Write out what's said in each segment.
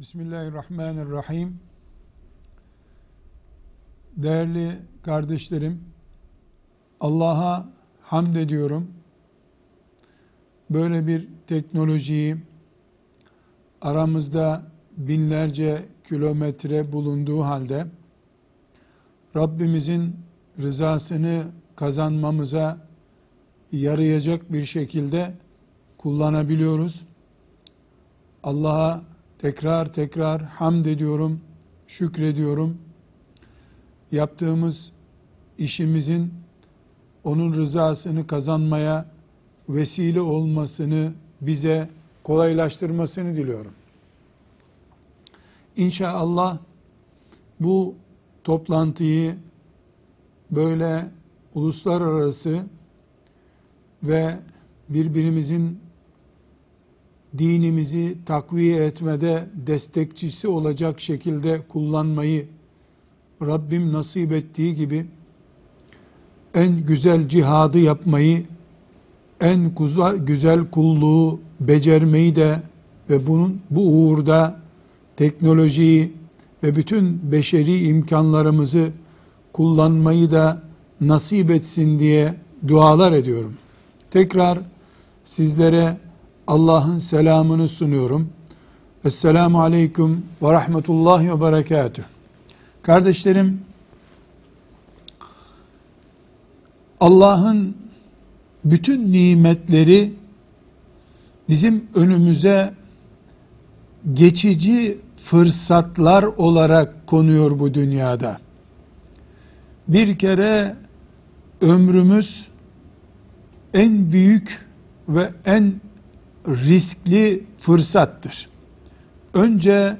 Bismillahirrahmanirrahim. Değerli kardeşlerim, Allah'a hamd ediyorum. Böyle bir teknolojiyi aramızda binlerce kilometre bulunduğu halde Rabbimizin rızasını kazanmamıza yarayacak bir şekilde kullanabiliyoruz. Allah'a tekrar tekrar hamd ediyorum, şükrediyorum. Yaptığımız işimizin onun rızasını kazanmaya vesile olmasını bize kolaylaştırmasını diliyorum. İnşallah bu toplantıyı böyle uluslararası ve birbirimizin dinimizi takviye etmede destekçisi olacak şekilde kullanmayı Rabbim nasip ettiği gibi en güzel cihadı yapmayı, en güzel kulluğu becermeyi de ve bunun bu uğurda teknolojiyi ve bütün beşeri imkanlarımızı kullanmayı da nasip etsin diye dualar ediyorum. Tekrar sizlere Allah'ın selamını sunuyorum. Esselamu Aleyküm ve Rahmetullahi ve Berekatüh. Kardeşlerim, Allah'ın bütün nimetleri bizim önümüze geçici fırsatlar olarak konuyor bu dünyada. Bir kere ömrümüz en büyük ve en riskli fırsattır. Önce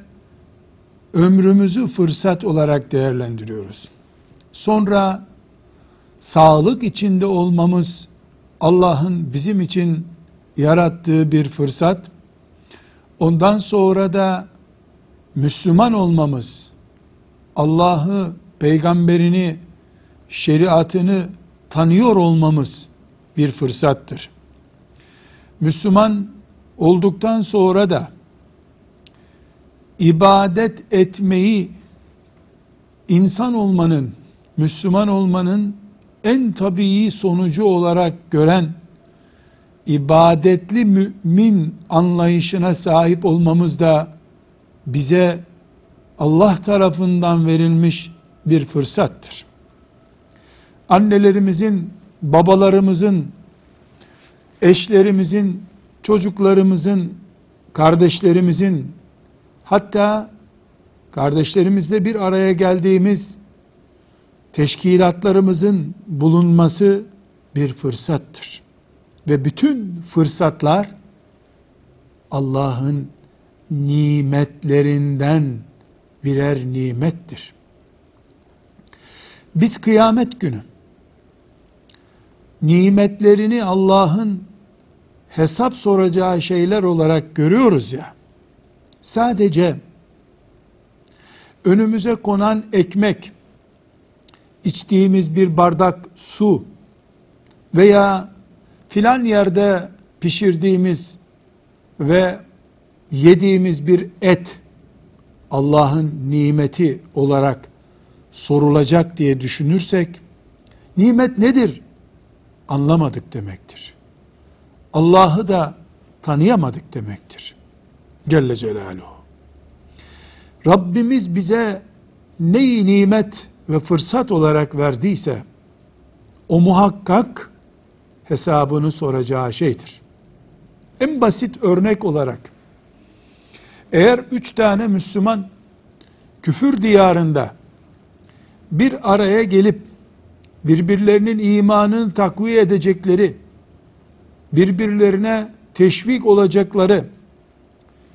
ömrümüzü fırsat olarak değerlendiriyoruz. Sonra sağlık içinde olmamız Allah'ın bizim için yarattığı bir fırsat. Ondan sonra da Müslüman olmamız, Allah'ı, peygamberini, şeriatını tanıyor olmamız bir fırsattır. Müslüman olduktan sonra da ibadet etmeyi insan olmanın, Müslüman olmanın en tabii sonucu olarak gören ibadetli mümin anlayışına sahip olmamız da bize Allah tarafından verilmiş bir fırsattır. Annelerimizin, babalarımızın eşlerimizin, çocuklarımızın, kardeşlerimizin, hatta kardeşlerimizle bir araya geldiğimiz teşkilatlarımızın bulunması bir fırsattır. Ve bütün fırsatlar Allah'ın nimetlerinden birer nimettir. Biz kıyamet günü nimetlerini Allah'ın hesap soracağı şeyler olarak görüyoruz ya. Sadece önümüze konan ekmek, içtiğimiz bir bardak su veya filan yerde pişirdiğimiz ve yediğimiz bir et Allah'ın nimeti olarak sorulacak diye düşünürsek nimet nedir? Anlamadık demektir. Allah'ı da tanıyamadık demektir. Celle Celaluhu. Rabbimiz bize neyi nimet ve fırsat olarak verdiyse o muhakkak hesabını soracağı şeydir. En basit örnek olarak eğer üç tane Müslüman küfür diyarında bir araya gelip birbirlerinin imanını takviye edecekleri birbirlerine teşvik olacakları,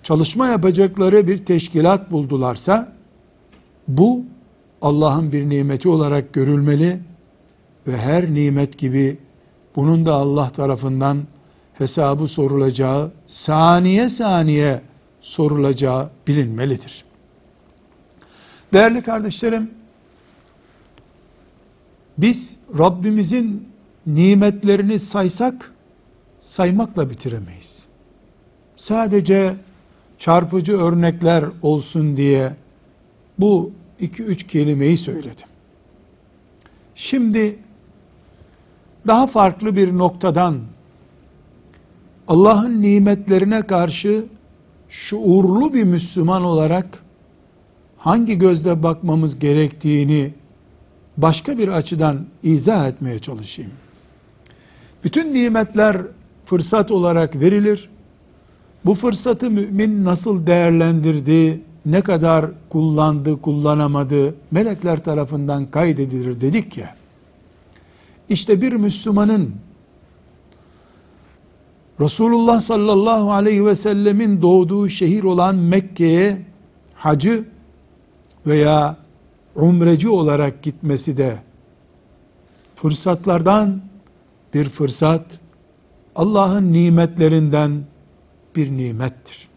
çalışma yapacakları bir teşkilat buldularsa, bu Allah'ın bir nimeti olarak görülmeli ve her nimet gibi bunun da Allah tarafından hesabı sorulacağı, saniye saniye sorulacağı bilinmelidir. Değerli kardeşlerim, biz Rabbimizin nimetlerini saysak, saymakla bitiremeyiz. Sadece çarpıcı örnekler olsun diye bu iki üç kelimeyi söyledim. Şimdi daha farklı bir noktadan Allah'ın nimetlerine karşı şuurlu bir Müslüman olarak hangi gözle bakmamız gerektiğini başka bir açıdan izah etmeye çalışayım. Bütün nimetler fırsat olarak verilir. Bu fırsatı mümin nasıl değerlendirdi, ne kadar kullandı, kullanamadı, melekler tarafından kaydedilir dedik ya. İşte bir Müslümanın Resulullah sallallahu aleyhi ve sellemin doğduğu şehir olan Mekke'ye hacı veya umreci olarak gitmesi de fırsatlardan bir fırsat, Allah'ın nimetlerinden bir nimettir.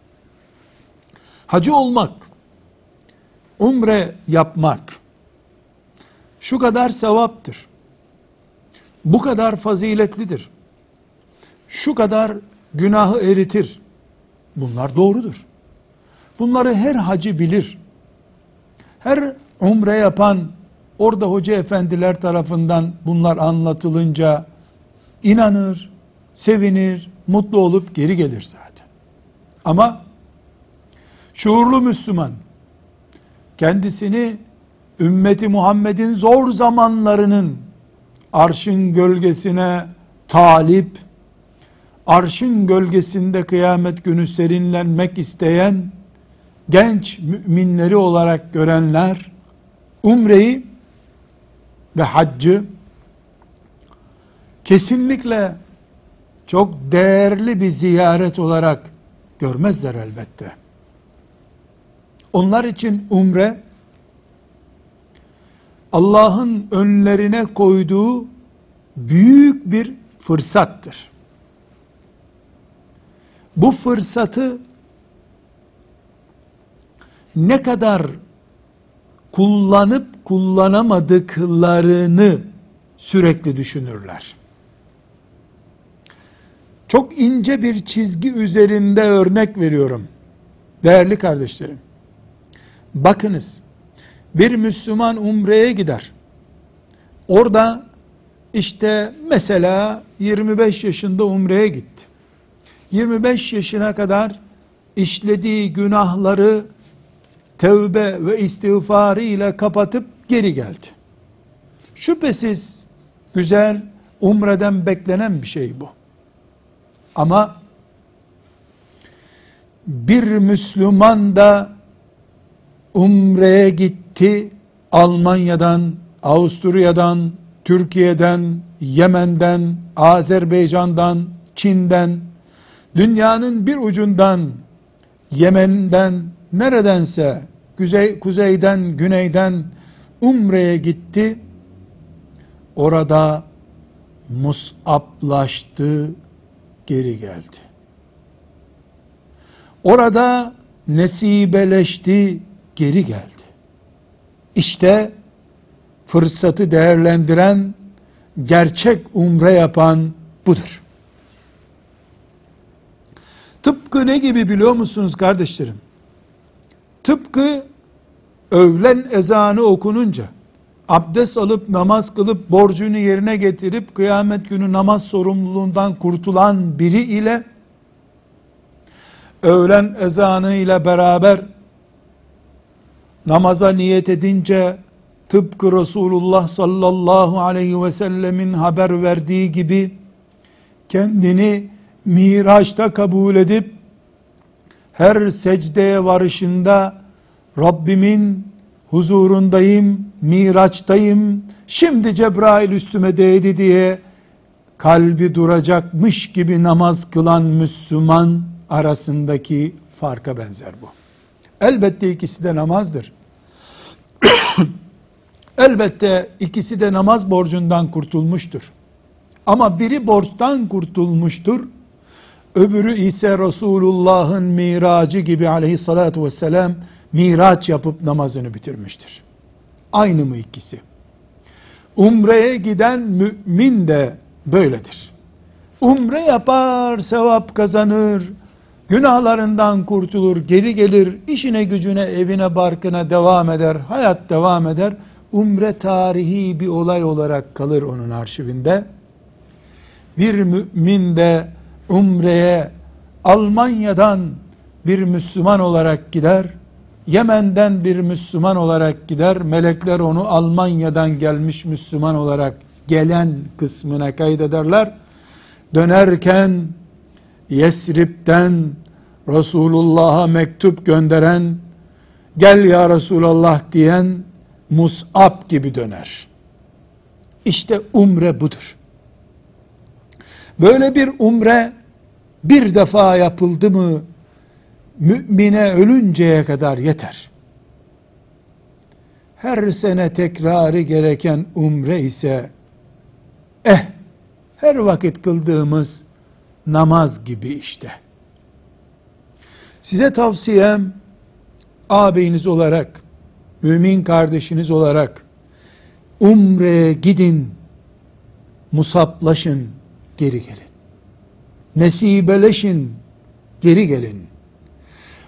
Hacı olmak, umre yapmak, şu kadar sevaptır. Bu kadar faziletlidir. Şu kadar günahı eritir. Bunlar doğrudur. Bunları her hacı bilir. Her umre yapan orada hoca efendiler tarafından bunlar anlatılınca inanır, sevinir, mutlu olup geri gelir zaten. Ama şuurlu Müslüman kendisini ümmeti Muhammed'in zor zamanlarının arşın gölgesine talip, arşın gölgesinde kıyamet günü serinlenmek isteyen genç müminleri olarak görenler umreyi ve haccı kesinlikle çok değerli bir ziyaret olarak görmezler elbette. Onlar için umre Allah'ın önlerine koyduğu büyük bir fırsattır. Bu fırsatı ne kadar kullanıp kullanamadıklarını sürekli düşünürler. Çok ince bir çizgi üzerinde örnek veriyorum. Değerli kardeşlerim. Bakınız. Bir Müslüman umreye gider. Orada işte mesela 25 yaşında umreye gitti. 25 yaşına kadar işlediği günahları tevbe ve istiğfarı ile kapatıp geri geldi. Şüphesiz güzel, umreden beklenen bir şey bu. Ama bir Müslüman da umreye gitti Almanya'dan, Avusturya'dan, Türkiye'den, Yemen'den, Azerbaycan'dan, Çin'den, dünyanın bir ucundan, Yemen'den, neredense, kuzey, kuzeyden, güneyden umreye gitti. Orada musablaştı, geri geldi. Orada nesibeleşti, geri geldi. İşte fırsatı değerlendiren, gerçek umre yapan budur. Tıpkı ne gibi biliyor musunuz kardeşlerim? Tıpkı öğlen ezanı okununca, abdest alıp namaz kılıp borcunu yerine getirip kıyamet günü namaz sorumluluğundan kurtulan biri ile öğlen ezanı ile beraber namaza niyet edince tıpkı Resulullah sallallahu aleyhi ve sellemin haber verdiği gibi kendini Miraç'ta kabul edip her secdeye varışında Rabbimin huzurundayım, Miraç'tayım, şimdi Cebrail üstüme değdi diye kalbi duracakmış gibi namaz kılan Müslüman arasındaki farka benzer bu. Elbette ikisi de namazdır. Elbette ikisi de namaz borcundan kurtulmuştur. Ama biri borçtan kurtulmuştur. Öbürü ise Resulullah'ın miracı gibi aleyhissalatü vesselam miraç yapıp namazını bitirmiştir. Aynı mı ikisi? Umre'ye giden mümin de böyledir. Umre yapar, sevap kazanır, Günahlarından kurtulur, geri gelir, işine gücüne, evine, barkına devam eder, hayat devam eder. Umre tarihi bir olay olarak kalır onun arşivinde. Bir mümin de umreye Almanya'dan bir Müslüman olarak gider, Yemen'den bir Müslüman olarak gider, melekler onu Almanya'dan gelmiş Müslüman olarak gelen kısmına kaydederler. Dönerken Yesrib'den Resulullah'a mektup gönderen, gel ya Resulallah diyen Mus'ab gibi döner. İşte umre budur. Böyle bir umre bir defa yapıldı mı mümine ölünceye kadar yeter. Her sene tekrarı gereken umre ise eh her vakit kıldığımız namaz gibi işte. Size tavsiyem ağabeyiniz olarak, mümin kardeşiniz olarak umreye gidin, musaplaşın, geri gelin. Nesibeleşin, geri gelin.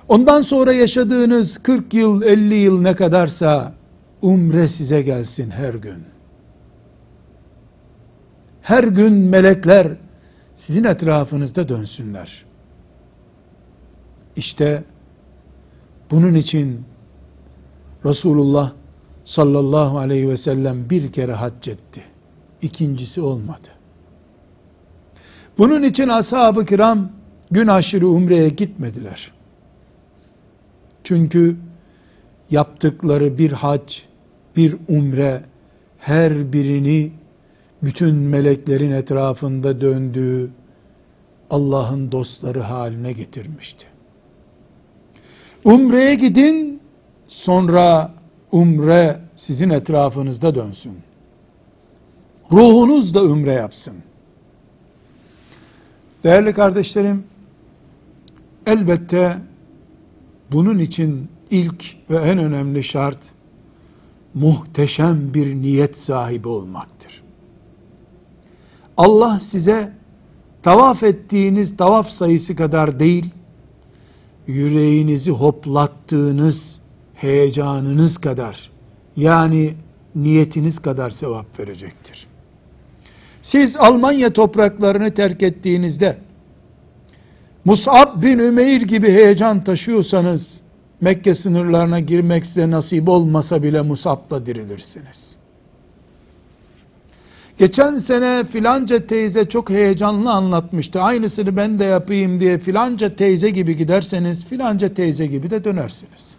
Ondan sonra yaşadığınız 40 yıl, 50 yıl ne kadarsa umre size gelsin her gün. Her gün melekler sizin etrafınızda dönsünler. İşte bunun için Resulullah sallallahu aleyhi ve sellem bir kere hac etti. İkincisi olmadı. Bunun için ashab-ı kiram gün aşırı umreye gitmediler. Çünkü yaptıkları bir hac, bir umre her birini bütün meleklerin etrafında döndüğü Allah'ın dostları haline getirmişti. Umreye gidin, sonra umre sizin etrafınızda dönsün. Ruhunuz da umre yapsın. Değerli kardeşlerim, elbette bunun için ilk ve en önemli şart muhteşem bir niyet sahibi olmaktır. Allah size tavaf ettiğiniz tavaf sayısı kadar değil, yüreğinizi hoplattığınız heyecanınız kadar, yani niyetiniz kadar sevap verecektir. Siz Almanya topraklarını terk ettiğinizde, Mus'ab bin Ümeyr gibi heyecan taşıyorsanız, Mekke sınırlarına girmek size nasip olmasa bile Mus'ab'la dirilirsiniz. Geçen sene filanca teyze çok heyecanlı anlatmıştı. Aynısını ben de yapayım diye filanca teyze gibi giderseniz filanca teyze gibi de dönersiniz.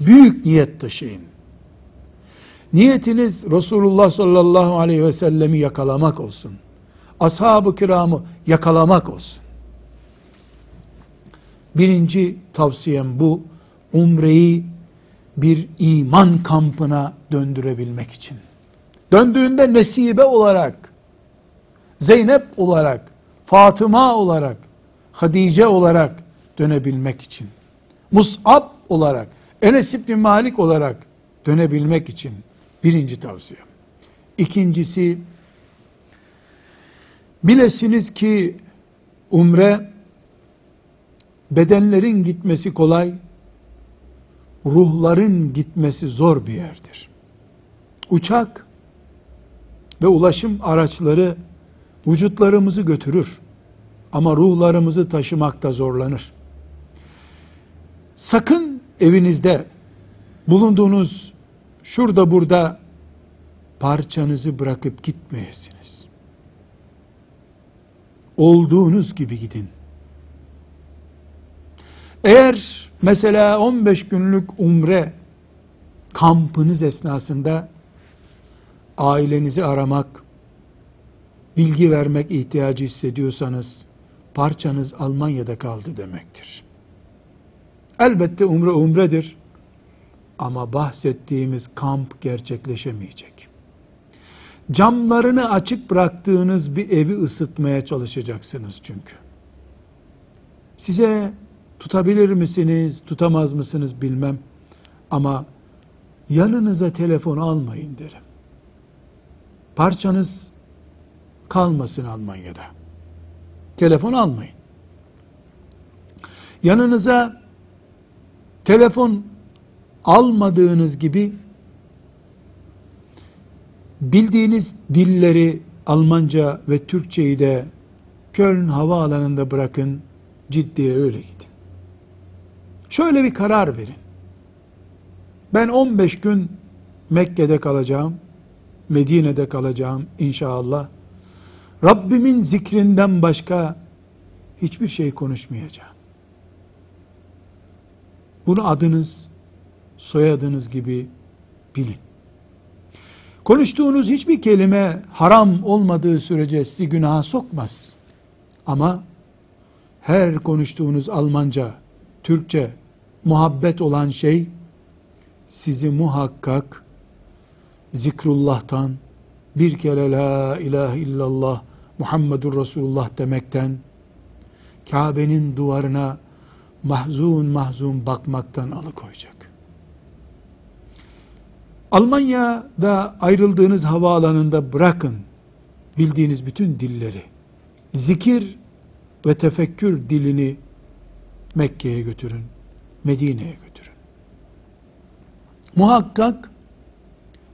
Büyük niyet taşıyın. Niyetiniz Resulullah sallallahu aleyhi ve sellemi yakalamak olsun. Ashab-ı kiramı yakalamak olsun. Birinci tavsiyem bu. Umreyi bir iman kampına döndürebilmek için. Döndüğünde nesibe olarak, Zeynep olarak, Fatıma olarak, Hadice olarak dönebilmek için. Mus'ab olarak, Enes İbni Malik olarak dönebilmek için birinci tavsiyem. İkincisi, bilesiniz ki umre bedenlerin gitmesi kolay, ruhların gitmesi zor bir yerdir. Uçak ve ulaşım araçları vücutlarımızı götürür ama ruhlarımızı taşımakta zorlanır. Sakın evinizde bulunduğunuz şurada burada parçanızı bırakıp gitmeyesiniz. Olduğunuz gibi gidin. Eğer mesela 15 günlük umre kampınız esnasında ailenizi aramak, bilgi vermek ihtiyacı hissediyorsanız parçanız Almanya'da kaldı demektir. Elbette umre umredir ama bahsettiğimiz kamp gerçekleşemeyecek. Camlarını açık bıraktığınız bir evi ısıtmaya çalışacaksınız çünkü. Size tutabilir misiniz, tutamaz mısınız bilmem. Ama yanınıza telefon almayın derim. Parçanız kalmasın Almanya'da. Telefon almayın. Yanınıza telefon almadığınız gibi bildiğiniz dilleri Almanca ve Türkçeyi de Köln havaalanında bırakın, ciddiye öyle gidin. Şöyle bir karar verin. Ben 15 gün Mekke'de kalacağım, Medine'de kalacağım inşallah. Rabbimin zikrinden başka hiçbir şey konuşmayacağım. Bunu adınız, soyadınız gibi bilin. Konuştuğunuz hiçbir kelime haram olmadığı sürece sizi günaha sokmaz. Ama her konuştuğunuz Almanca, Türkçe, muhabbet olan şey sizi muhakkak zikrullah'tan bir kere la ilahe illallah Muhammedur Resulullah demekten Kabe'nin duvarına mahzun mahzun bakmaktan alıkoyacak. Almanya'da ayrıldığınız havaalanında bırakın bildiğiniz bütün dilleri. Zikir ve tefekkür dilini Mekke'ye götürün, Medine'ye götürün. Muhakkak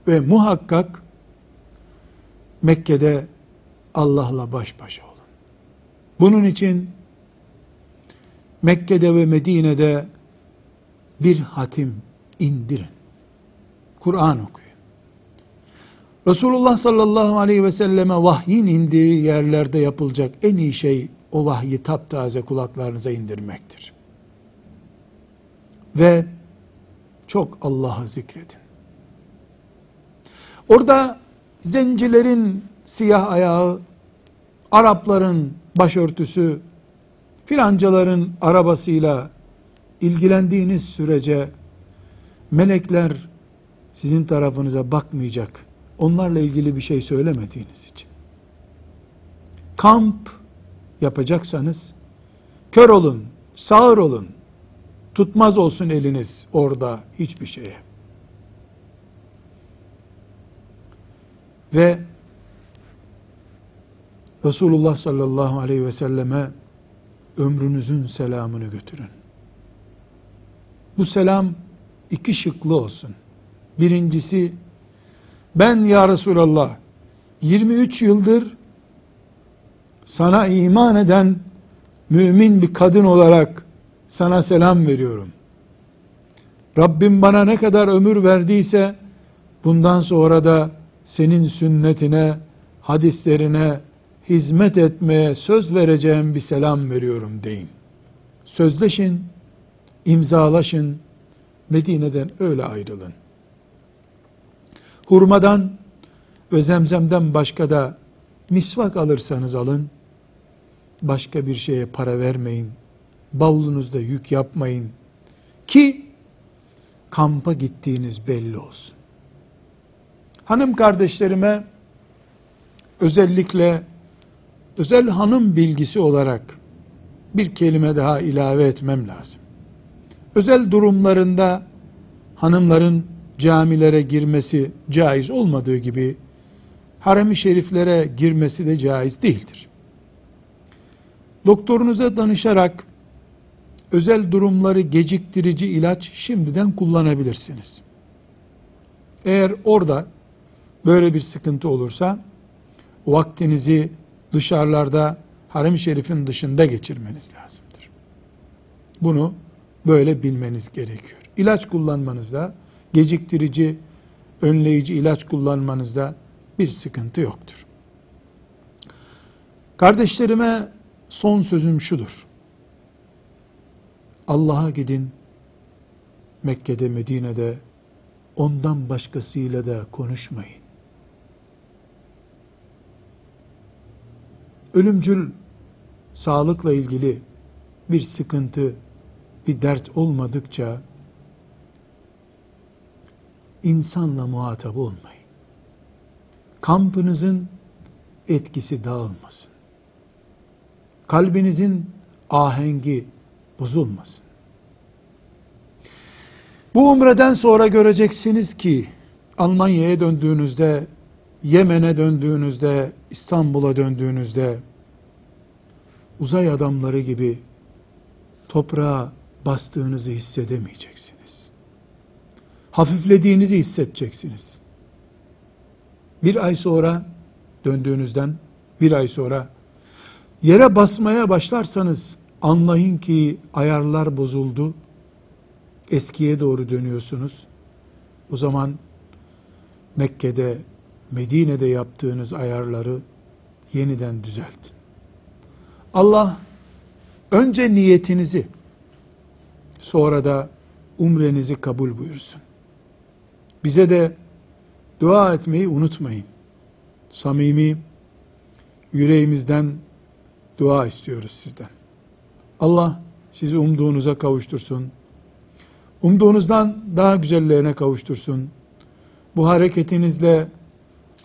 ve muhakkak Mekke'de Allah'la baş başa olun. Bunun için Mekke'de ve Medine'de bir hatim indirin. Kur'an okuyun. Resulullah sallallahu aleyhi ve selleme vahyin indiği yerlerde yapılacak en iyi şey o vahyi taptaze kulaklarınıza indirmektir. Ve çok Allah'ı zikredin. Orada zencilerin siyah ayağı, Arapların başörtüsü, filancaların arabasıyla ilgilendiğiniz sürece melekler sizin tarafınıza bakmayacak. Onlarla ilgili bir şey söylemediğiniz için. Kamp yapacaksanız kör olun, sağır olun. Tutmaz olsun eliniz orada hiçbir şeye. Ve Resulullah sallallahu aleyhi ve selleme ömrünüzün selamını götürün. Bu selam iki şıklı olsun. Birincisi ben ya Resulallah 23 yıldır sana iman eden mümin bir kadın olarak sana selam veriyorum. Rabbim bana ne kadar ömür verdiyse bundan sonra da senin sünnetine, hadislerine hizmet etmeye söz vereceğim bir selam veriyorum deyin. Sözleşin, imzalaşın, Medine'den öyle ayrılın hurmadan ve zemzemden başka da misvak alırsanız alın, başka bir şeye para vermeyin, bavulunuzda yük yapmayın ki kampa gittiğiniz belli olsun. Hanım kardeşlerime özellikle özel hanım bilgisi olarak bir kelime daha ilave etmem lazım. Özel durumlarında hanımların camilere girmesi caiz olmadığı gibi harem-i şeriflere girmesi de caiz değildir. Doktorunuza danışarak özel durumları geciktirici ilaç şimdiden kullanabilirsiniz. Eğer orada böyle bir sıkıntı olursa vaktinizi dışarılarda harem-i şerifin dışında geçirmeniz lazımdır. Bunu böyle bilmeniz gerekiyor. İlaç kullanmanızda geciktirici, önleyici ilaç kullanmanızda bir sıkıntı yoktur. Kardeşlerime son sözüm şudur. Allah'a gidin, Mekke'de, Medine'de ondan başkasıyla da konuşmayın. Ölümcül sağlıkla ilgili bir sıkıntı, bir dert olmadıkça insanla muhatap olmayın. Kampınızın etkisi dağılmasın. Kalbinizin ahengi bozulmasın. Bu umreden sonra göreceksiniz ki Almanya'ya döndüğünüzde, Yemen'e döndüğünüzde, İstanbul'a döndüğünüzde uzay adamları gibi toprağa bastığınızı hissedemeyeceksiniz. Hafiflediğinizi hissedeceksiniz. Bir ay sonra döndüğünüzden bir ay sonra yere basmaya başlarsanız anlayın ki ayarlar bozuldu. Eskiye doğru dönüyorsunuz. O zaman Mekke'de, Medine'de yaptığınız ayarları yeniden düzeltin. Allah önce niyetinizi sonra da umrenizi kabul buyursun. Bize de dua etmeyi unutmayın. Samimi yüreğimizden dua istiyoruz sizden. Allah sizi umduğunuza kavuştursun. Umduğunuzdan daha güzellerine kavuştursun. Bu hareketinizle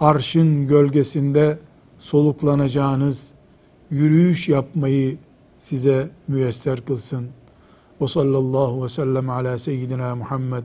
arşın gölgesinde soluklanacağınız yürüyüş yapmayı size müyesser kılsın. Ve sallallahu ve sellem ala seyyidina Muhammed